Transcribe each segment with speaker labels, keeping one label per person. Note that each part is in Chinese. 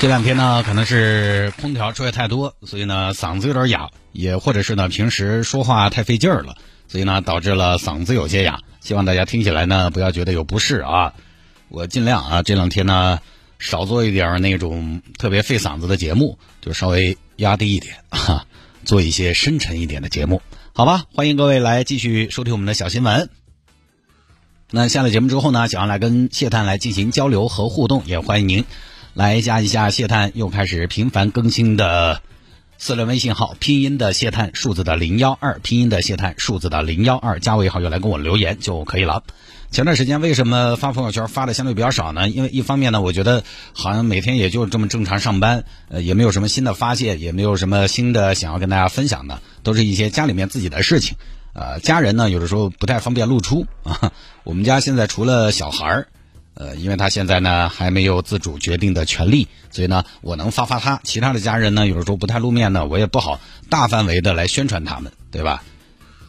Speaker 1: 这两天呢，可能是空调吹的太多，所以呢嗓子有点哑，也或者是呢平时说话太费劲儿了，所以呢导致了嗓子有些哑。希望大家听起来呢不要觉得有不适啊。我尽量啊这两天呢少做一点那种特别费嗓子的节目，就稍微压低一点哈，做一些深沉一点的节目，好吧？欢迎各位来继续收听我们的小新闻。那下了节目之后呢，想要来跟谢探来进行交流和互动，也欢迎您。来加一下谢探又开始频繁更新的私人微信号，拼音的谢探，数字的零幺二，拼音的谢探，数字的零幺二，加为好友来跟我留言就可以了。前段时间为什么发朋友圈发的相对比较少呢？因为一方面呢，我觉得好像每天也就这么正常上班，呃，也没有什么新的发现，也没有什么新的想要跟大家分享的，都是一些家里面自己的事情。呃，家人呢有的时候不太方便露出 啊。我们家现在除了小孩儿。呃，因为他现在呢还没有自主决定的权利，所以呢我能发发他，其他的家人呢有的时候不太露面呢，我也不好大范围的来宣传他们，对吧？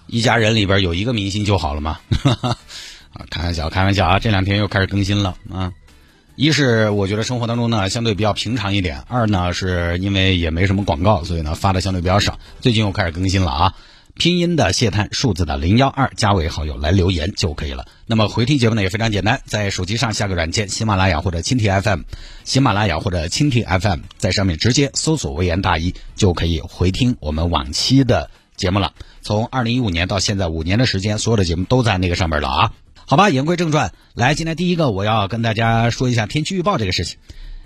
Speaker 1: 一家人里边有一个明星就好了嘛，啊，开玩笑，开玩笑啊！这两天又开始更新了啊。一是我觉得生活当中呢相对比较平常一点，二呢是因为也没什么广告，所以呢发的相对比较少。最近又开始更新了啊。拼音的谢探，数字的零幺二，加为好友来留言就可以了。那么回听节目呢也非常简单，在手机上下个软件，喜马拉雅或者蜻蜓 FM，喜马拉雅或者蜻蜓 FM，在上面直接搜索“微言大义”就可以回听我们往期的节目了。从二零一五年到现在五年的时间，所有的节目都在那个上面了啊。好吧，言归正传，来，今天第一个我要跟大家说一下天气预报这个事情。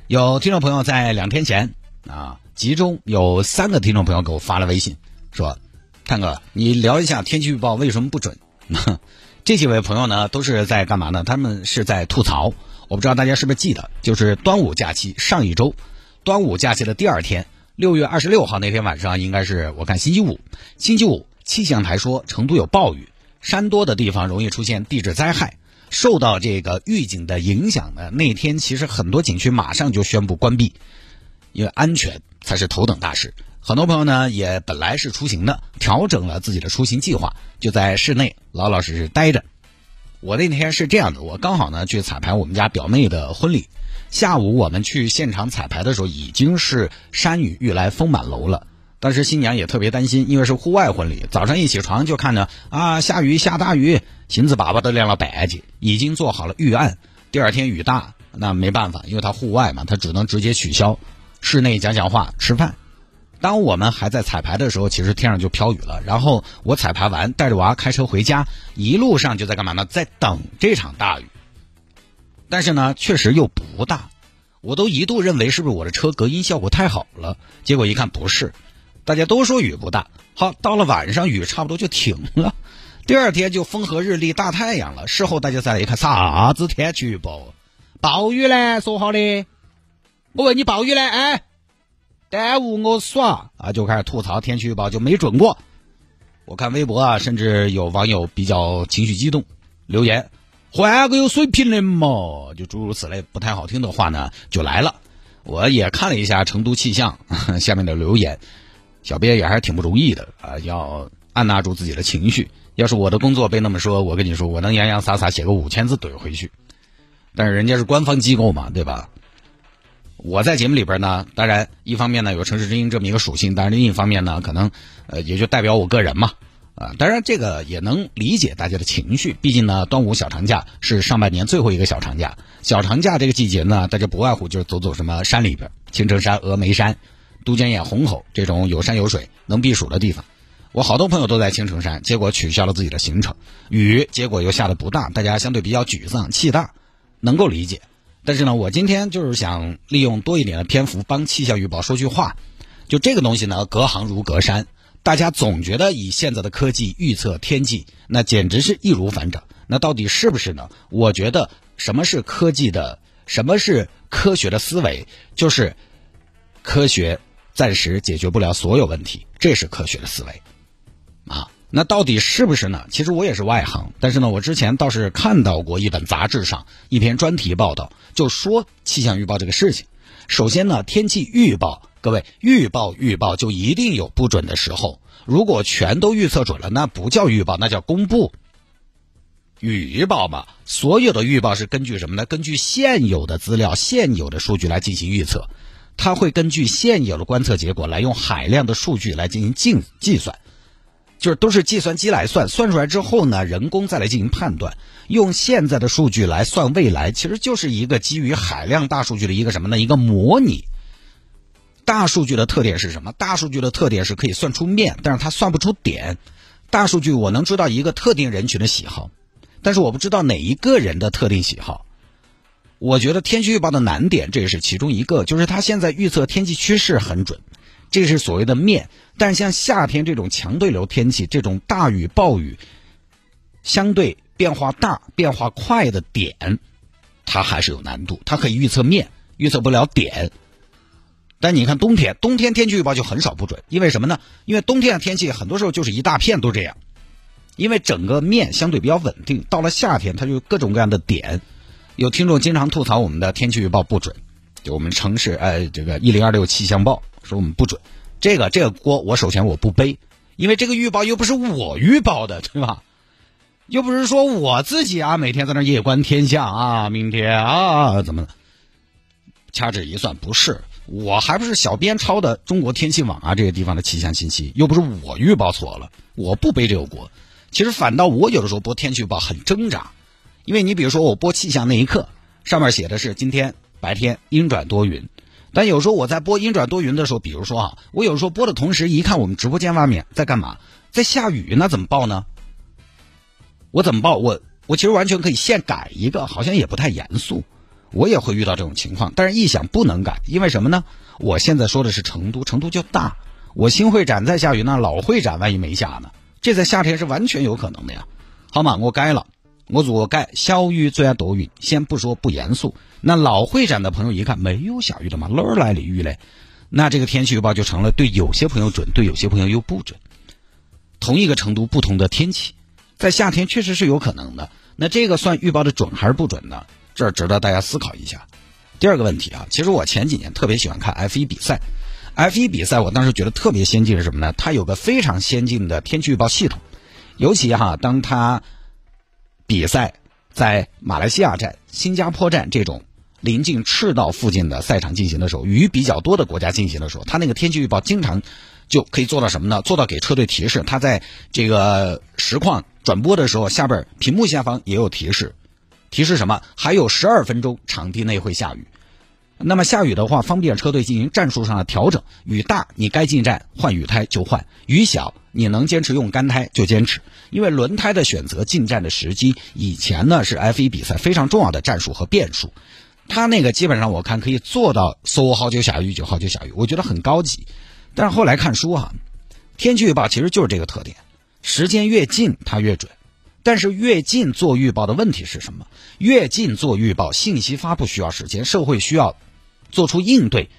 Speaker 1: 有听众朋友在两天前啊，集中有三个听众朋友给我发了微信说。探哥，你聊一下天气预报为什么不准？这几位朋友呢，都是在干嘛呢？他们是在吐槽。我不知道大家是不是记得，就是端午假期上一周，端午假期的第二天，六月二十六号那天晚上，应该是我看星期五。星期五，气象台说成都有暴雨，山多的地方容易出现地质灾害。受到这个预警的影响呢，那天其实很多景区马上就宣布关闭，因为安全才是头等大事。很多朋友呢也本来是出行的，调整了自己的出行计划，就在室内老老实实待着。我那天是这样的，我刚好呢去彩排我们家表妹的婚礼，下午我们去现场彩排的时候，已经是山雨欲来风满楼了。当时新娘也特别担心，因为是户外婚礼，早上一起床就看着啊下雨下大雨，心子粑粑都晾了白级，已经做好了预案。第二天雨大，那没办法，因为他户外嘛，他只能直接取消，室内讲讲话吃饭。当我们还在彩排的时候，其实天上就飘雨了。然后我彩排完，带着娃开车回家，一路上就在干嘛呢？在等这场大雨。但是呢，确实又不大，我都一度认为是不是我的车隔音效果太好了。结果一看不是，大家都说雨不大。好，到了晚上雨差不多就停了，第二天就风和日丽大太阳了。事后大家再来一看，啥子天气预报？暴雨呢？说好的？我问你暴雨呢？哎？耽误我耍啊！就开始吐槽天气预报就没准过。我看微博啊，甚至有网友比较情绪激动，留言换个有水平的嘛，就诸如此类不太好听的话呢，就来了。我也看了一下成都气象 下面的留言，小编也还是挺不容易的啊，要按捺住自己的情绪。要是我的工作被那么说，我跟你说，我能洋洋洒洒写个五千字怼回去。但是人家是官方机构嘛，对吧？我在节目里边呢，当然一方面呢有城市之音这么一个属性，但是另一方面呢，可能呃也就代表我个人嘛，啊，当然这个也能理解大家的情绪，毕竟呢端午小长假是上半年最后一个小长假，小长假这个季节呢，大家不外乎就是走走什么山里边，青城山、峨眉山、都江堰、虹口这种有山有水能避暑的地方。我好多朋友都在青城山，结果取消了自己的行程，雨结果又下的不大，大家相对比较沮丧气大，能够理解。但是呢，我今天就是想利用多一点的篇幅帮气象预报说句话。就这个东西呢，隔行如隔山。大家总觉得以现在的科技预测天气，那简直是易如反掌。那到底是不是呢？我觉得什么是科技的什么是科学的思维？就是科学暂时解决不了所有问题，这是科学的思维。那到底是不是呢？其实我也是外行，但是呢，我之前倒是看到过一本杂志上一篇专题报道，就说气象预报这个事情。首先呢，天气预报，各位预报预报就一定有不准的时候。如果全都预测准了，那不叫预报，那叫公布。预报嘛，所有的预报是根据什么呢？根据现有的资料、现有的数据来进行预测。它会根据现有的观测结果来用海量的数据来进行计计算。就是都是计算机来算，算出来之后呢，人工再来进行判断。用现在的数据来算未来，其实就是一个基于海量大数据的一个什么呢？一个模拟。大数据的特点是什么？大数据的特点是可以算出面，但是它算不出点。大数据我能知道一个特定人群的喜好，但是我不知道哪一个人的特定喜好。我觉得天气预报的难点，这也是其中一个，就是它现在预测天气趋势很准。这是所谓的面，但像夏天这种强对流天气，这种大雨暴雨，相对变化大、变化快的点，它还是有难度。它可以预测面，预测不了点。但你看冬天，冬天天气预报就很少不准，因为什么呢？因为冬天的天气很多时候就是一大片都这样，因为整个面相对比较稳定。到了夏天，它就各种各样的点。有听众经常吐槽我们的天气预报不准，就我们城市呃这个一零二六气象报。说我们不准，这个这个锅我首先我不背，因为这个预报又不是我预报的，对吧？又不是说我自己啊，每天在那夜观天象啊，明天啊怎么掐指一算，不是，我还不是小编抄的中国天气网啊这些地方的气象信息，又不是我预报错了，我不背这个锅。其实反倒我有的时候播天气预报很挣扎，因为你比如说我播气象那一刻，上面写的是今天白天阴转多云。但有时候我在播阴转多云的时候，比如说啊，我有时候播的同时，一看我们直播间外面在干嘛，在下雨，那怎么报呢？我怎么报？我我其实完全可以现改一个，好像也不太严肃。我也会遇到这种情况，但是一想不能改，因为什么呢？我现在说的是成都，成都就大。我新会展在下雨，那老会展万一没下呢？这在夏天是完全有可能的呀。好嘛，我改了。我如果改小雨最爱多云，先不说不严肃，那老会展的朋友一看没有下雨的嘛，哪儿来的雨嘞？那这个天气预报就成了对有些朋友准，对有些朋友又不准。同一个程度不同的天气，在夏天确实是有可能的。那这个算预报的准还是不准呢？这值得大家思考一下。第二个问题啊，其实我前几年特别喜欢看 F 一比赛，F 一比赛我当时觉得特别先进是什么呢？它有个非常先进的天气预报系统，尤其哈，当它比赛在马来西亚站、新加坡站这种临近赤道附近的赛场进行的时候，雨比较多的国家进行的时候，它那个天气预报经常就可以做到什么呢？做到给车队提示，它在这个实况转播的时候，下边屏幕下方也有提示，提示什么？还有十二分钟，场地内会下雨。那么下雨的话，方便车队进行战术上的调整。雨大，你该进站换雨胎就换；雨小，你能坚持用干胎就坚持。因为轮胎的选择、进站的时机，以前呢是 F1 比赛非常重要的战术和变数。他那个基本上我看可以做到说好就下雨就好就下雨，我觉得很高级。但是后来看书啊，天气预报其实就是这个特点：时间越近它越准。但是越近做预报的问题是什么？越近做预报，信息发布需要时间，社会需要。做出应对，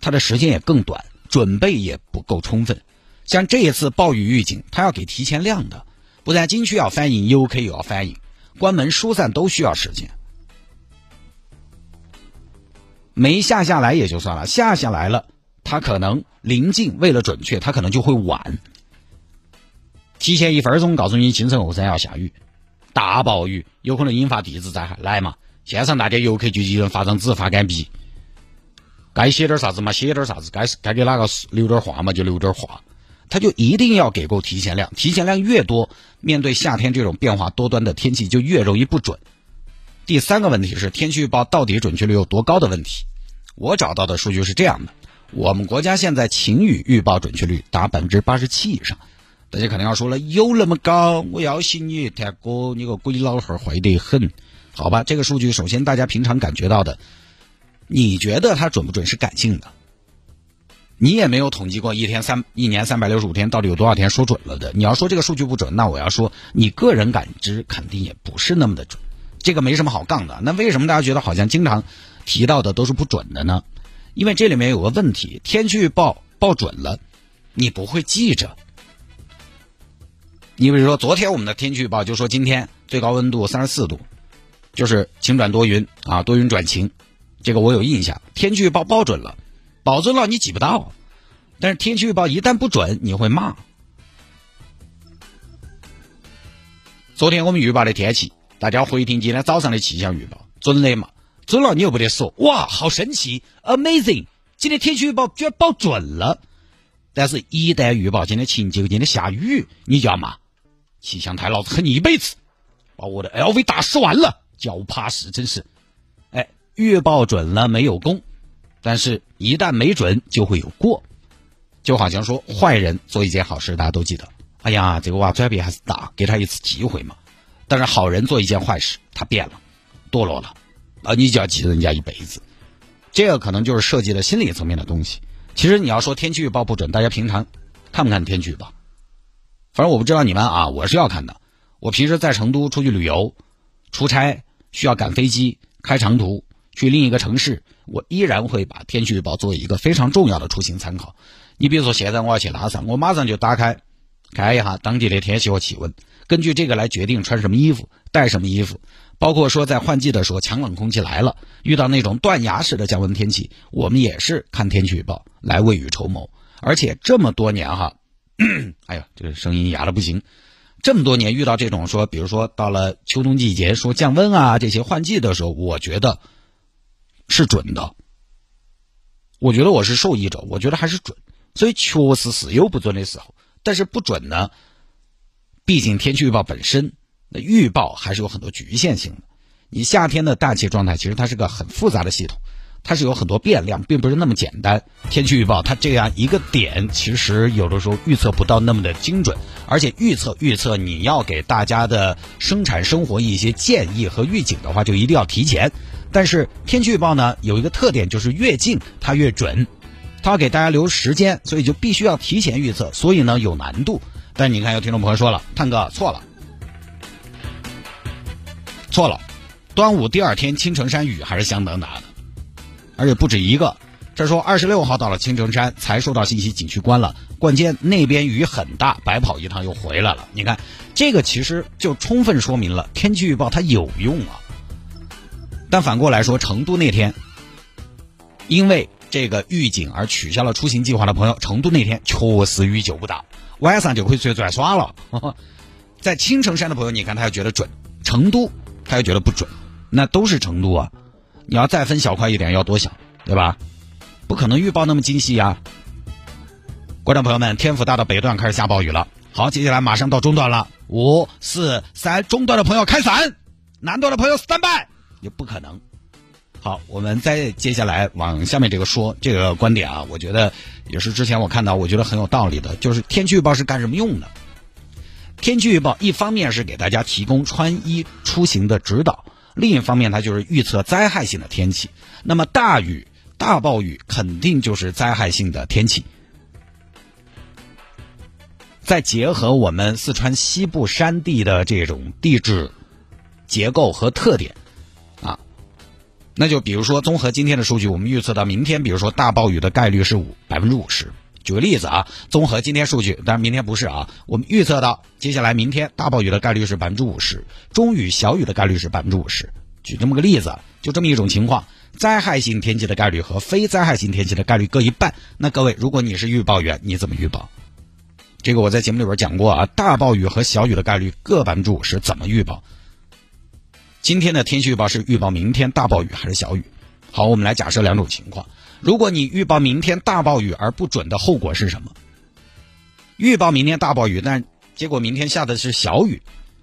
Speaker 1: 它的时间也更短，准备也不够充分。像这一次暴雨预警，它要给提前亮的，不但景区要反应，UK 又要反应，关门疏散都需要时间。没下下来也就算了，下下来了，它可能临近，为了准确，它可能就会晚。提前一分钟告诉你，京城后山要下雨，大暴雨，有可能引发地质灾害。来嘛，现场大家游客就一人发张纸，发杆笔。该写点啥子嘛，写点啥子；该该给哪个留点话嘛，就留点话。他就一定要给够提前量，提前量越多，面对夏天这种变化多端的天气就越容易不准。第三个问题是天气预报到底准确率有多高的问题。我找到的数据是这样的：我们国家现在晴雨预报准确率达百分之八十七以上。大家可能要说了，有那么高？我要信你，天哥，你个鬼老汉坏得很。好吧，这个数据首先大家平常感觉到的。你觉得它准不准是感性的？你也没有统计过一天三一年三百六十五天到底有多少天说准了的。你要说这个数据不准，那我要说你个人感知肯定也不是那么的准。这个没什么好杠的。那为什么大家觉得好像经常提到的都是不准的呢？因为这里面有个问题，天气预报报准了，你不会记着。你比如说，昨天我们的天气预报就说今天最高温度三十四度，就是晴转多云啊，多云转晴，这个我有印象。天气预报报准了，保准了你记不到，但是天气预报一旦不准，你会骂。昨天我们预报的天气，大家回听今天早上的气象预报，准的嘛？准了你又不得说，哇，好神奇，amazing！今天天气预报居然报准了，但是，一旦预报今天晴，结果今天下雨，你就要骂。气象台，老子恨你一辈子，把我的 LV 打湿完了，脚怕屎，真是。哎，预报准了没有功，但是一旦没准就会有过，就好像说坏人做一件好事，大家都记得，哎呀，这个娃转变还是大，给他一次机会嘛。但是好人做一件坏事，他变了，堕落了，啊，你就要记得人家一辈子。这个可能就是涉及了心理层面的东西。其实你要说天气预报不准，大家平常看不看天气预报？反正我不知道你们啊，我是要看的。我平时在成都出去旅游、出差，需要赶飞机、开长途去另一个城市，我依然会把天气预报作为一个非常重要的出行参考。你比如说，现在我要去拉萨，我马上就打开看一下当地的天气和气温，根据这个来决定穿什么衣服、带什么衣服。包括说在换季的时候，强冷空气来了，遇到那种断崖式的降温天气，我们也是看天气预报来未雨绸缪。而且这么多年哈。哎呀，这个声音哑的不行。这么多年遇到这种说，比如说到了秋冬季节说降温啊这些换季的时候，我觉得是准的。我觉得我是受益者，我觉得还是准。所以确实是有不准的时候，但是不准呢，毕竟天气预报本身那预报还是有很多局限性的。你夏天的大气状态其实它是个很复杂的系统。它是有很多变量，并不是那么简单。天气预报它这样一个点，其实有的时候预测不到那么的精准，而且预测预测你要给大家的生产生活一些建议和预警的话，就一定要提前。但是天气预报呢，有一个特点就是越近它越准，它要给大家留时间，所以就必须要提前预测，所以呢有难度。但你看有听众朋友说了，探哥错了，错了，端午第二天青城山雨还是相当大的。而且不止一个，这说二十六号到了青城山才收到信息，景区关了。关键那边雨很大，白跑一趟又回来了。你看，这个其实就充分说明了天气预报它有用啊。但反过来说，成都那天因为这个预警而取消了出行计划的朋友，成都那天确实雨就不大，晚上就可以出去转耍了。在青城山的朋友，你看他又觉得准，成都他又觉得不准，那都是成都啊。你要再分小块一点，要多想，对吧？不可能预报那么精细呀。观众朋友们，天府大道北段开始下暴雨了。好，接下来马上到中段了。五、四、三，中段的朋友开伞，南段的朋友 stand by，就不可能。好，我们再接下来往下面这个说这个观点啊，我觉得也是之前我看到，我觉得很有道理的，就是天气预报是干什么用的？天气预报一方面是给大家提供穿衣出行的指导。另一方面，它就是预测灾害性的天气。那么大雨、大暴雨肯定就是灾害性的天气。再结合我们四川西部山地的这种地质结构和特点，那就比如说综合今天的数据，我们预测到明天，比如说大暴雨的概率是五百分之五十。举个例子啊，综合今天数据，当然明天不是啊。我们预测到接下来明天大暴雨的概率是百分之五十，中雨小雨的概率是百分之五十。举这么个例子，就这么一种情况，灾害性天气的概率和非灾害性天气的概率各一半。那各位，如果你是预报员，你怎么预报？这个我在节目里边讲过啊，大暴雨和小雨的概率各百分之五十，怎么预报？今天的天气预报是预报明天大暴雨还是小雨？好，我们来假设两种情况。如果你预报明天大暴雨而不准的后果是什么？预报明天大暴雨，但结果明天下的是小雨，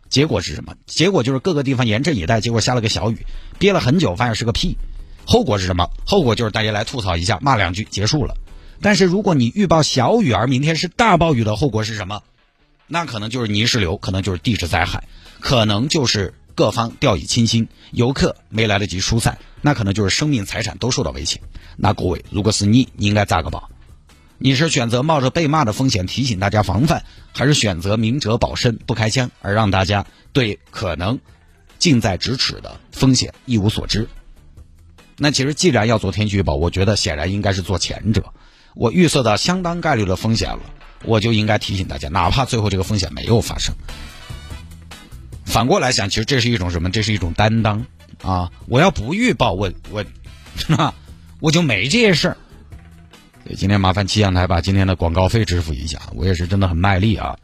Speaker 1: 结果是什么？结果就是各个地方严阵以待，结果下了个小雨，憋了很久，发现是个屁。后果是什么？后果就是大家来吐槽一下，骂两句，结束了。但是如果你预报小雨而明天是大暴雨的后果是什么？那可能就是泥石流，可能就是地质灾害，可能就是各方掉以轻心，游客没来得及疏散。那可能就是生命财产都受到威胁。那各位，如果是你，你应该咋个办？你是选择冒着被骂的风险提醒大家防范，还是选择明哲保身不开枪，而让大家对可能近在咫尺的风险一无所知。那其实既然要做天气预报，我觉得显然应该是做前者。我预测到相当概率的风险了，我就应该提醒大家，哪怕最后这个风险没有发生。反过来想，其实这是一种什么？这是一种担当啊！我要不预报，我我，那我就没这些事儿。所以今天麻烦气象台把今天的广告费支付一下，我也是真的很卖力啊！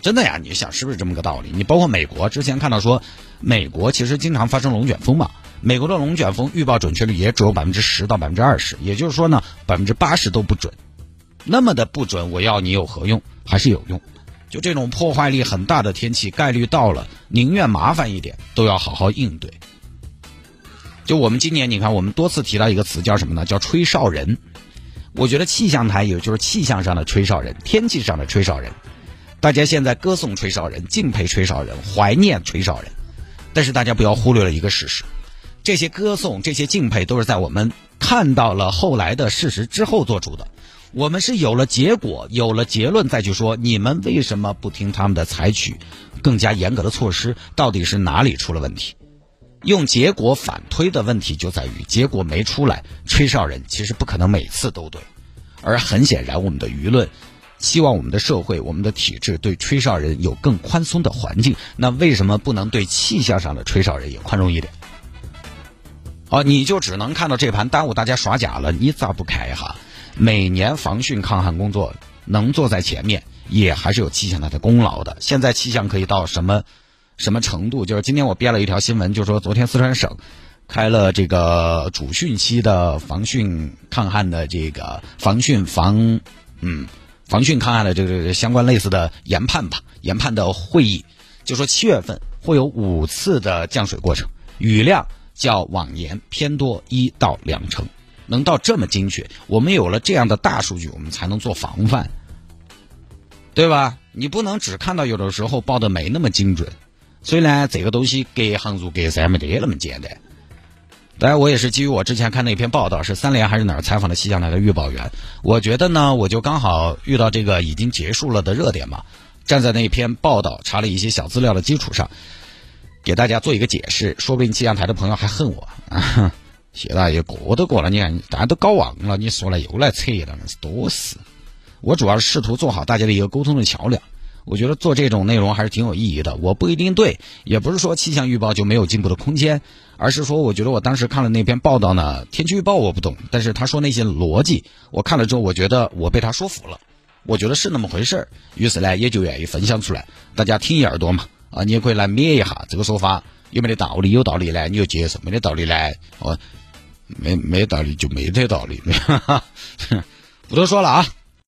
Speaker 1: 真的呀，你想是不是这么个道理？你包括美国之前看到说，美国其实经常发生龙卷风嘛。美国的龙卷风预报准确率也只有百分之十到百分之二十，也就是说呢，百分之八十都不准。那么的不准，我要你有何用？还是有用。就这种破坏力很大的天气，概率到了，宁愿麻烦一点，都要好好应对。就我们今年，你看，我们多次提到一个词，叫什么呢？叫吹哨人。我觉得气象台也就是气象上的吹哨人，天气上的吹哨人。大家现在歌颂吹哨人，敬佩吹哨人，怀念吹哨人，但是大家不要忽略了一个事实。这些歌颂、这些敬佩，都是在我们看到了后来的事实之后做出的。我们是有了结果、有了结论再去说，你们为什么不听他们的，采取更加严格的措施？到底是哪里出了问题？用结果反推的问题就在于结果没出来，吹哨人其实不可能每次都对。而很显然，我们的舆论希望我们的社会、我们的体制对吹哨人有更宽松的环境。那为什么不能对气象上的吹哨人也宽容一点？哦，你就只能看到这盘耽误大家耍假了，你咋不开哈？每年防汛抗旱工作能坐在前面，也还是有气象台的功劳的。现在气象可以到什么什么程度？就是今天我编了一条新闻，就说昨天四川省开了这个主汛期的防汛抗旱的这个防汛防嗯防汛抗旱的这个这个相关类似的研判吧，研判的会议，就说七月份会有五次的降水过程，雨量。较往年偏多一到两成，能到这么精确，我们有了这样的大数据，我们才能做防范，对吧？你不能只看到有的时候报的没那么精准，所以呢，这个东西隔行如隔山，没得那么简单。当然，我也是基于我之前看那篇报道，是三联还是哪儿采访的气象台的预报员，我觉得呢，我就刚好遇到这个已经结束了的热点嘛，站在那篇报道查了一些小资料的基础上。给大家做一个解释，说不定气象台的朋友还恨我啊！谢大爷过都过了，你看大家都搞忘了，你说了又来扯了，那是多事。我主要是试图做好大家的一个沟通的桥梁。我觉得做这种内容还是挺有意义的。我不一定对，也不是说气象预报就没有进步的空间，而是说我觉得我当时看了那篇报道呢，天气预报我不懂，但是他说那些逻辑，我看了之后，我觉得我被他说服了，我觉得是那么回事儿，于是呢也就愿意分享出来，大家听一耳朵嘛。啊，你也可以来灭一下这个说法有没得道理？有道理呢，你就接受；没得道理呢，哦，没没道理就没这道理。不多说了啊。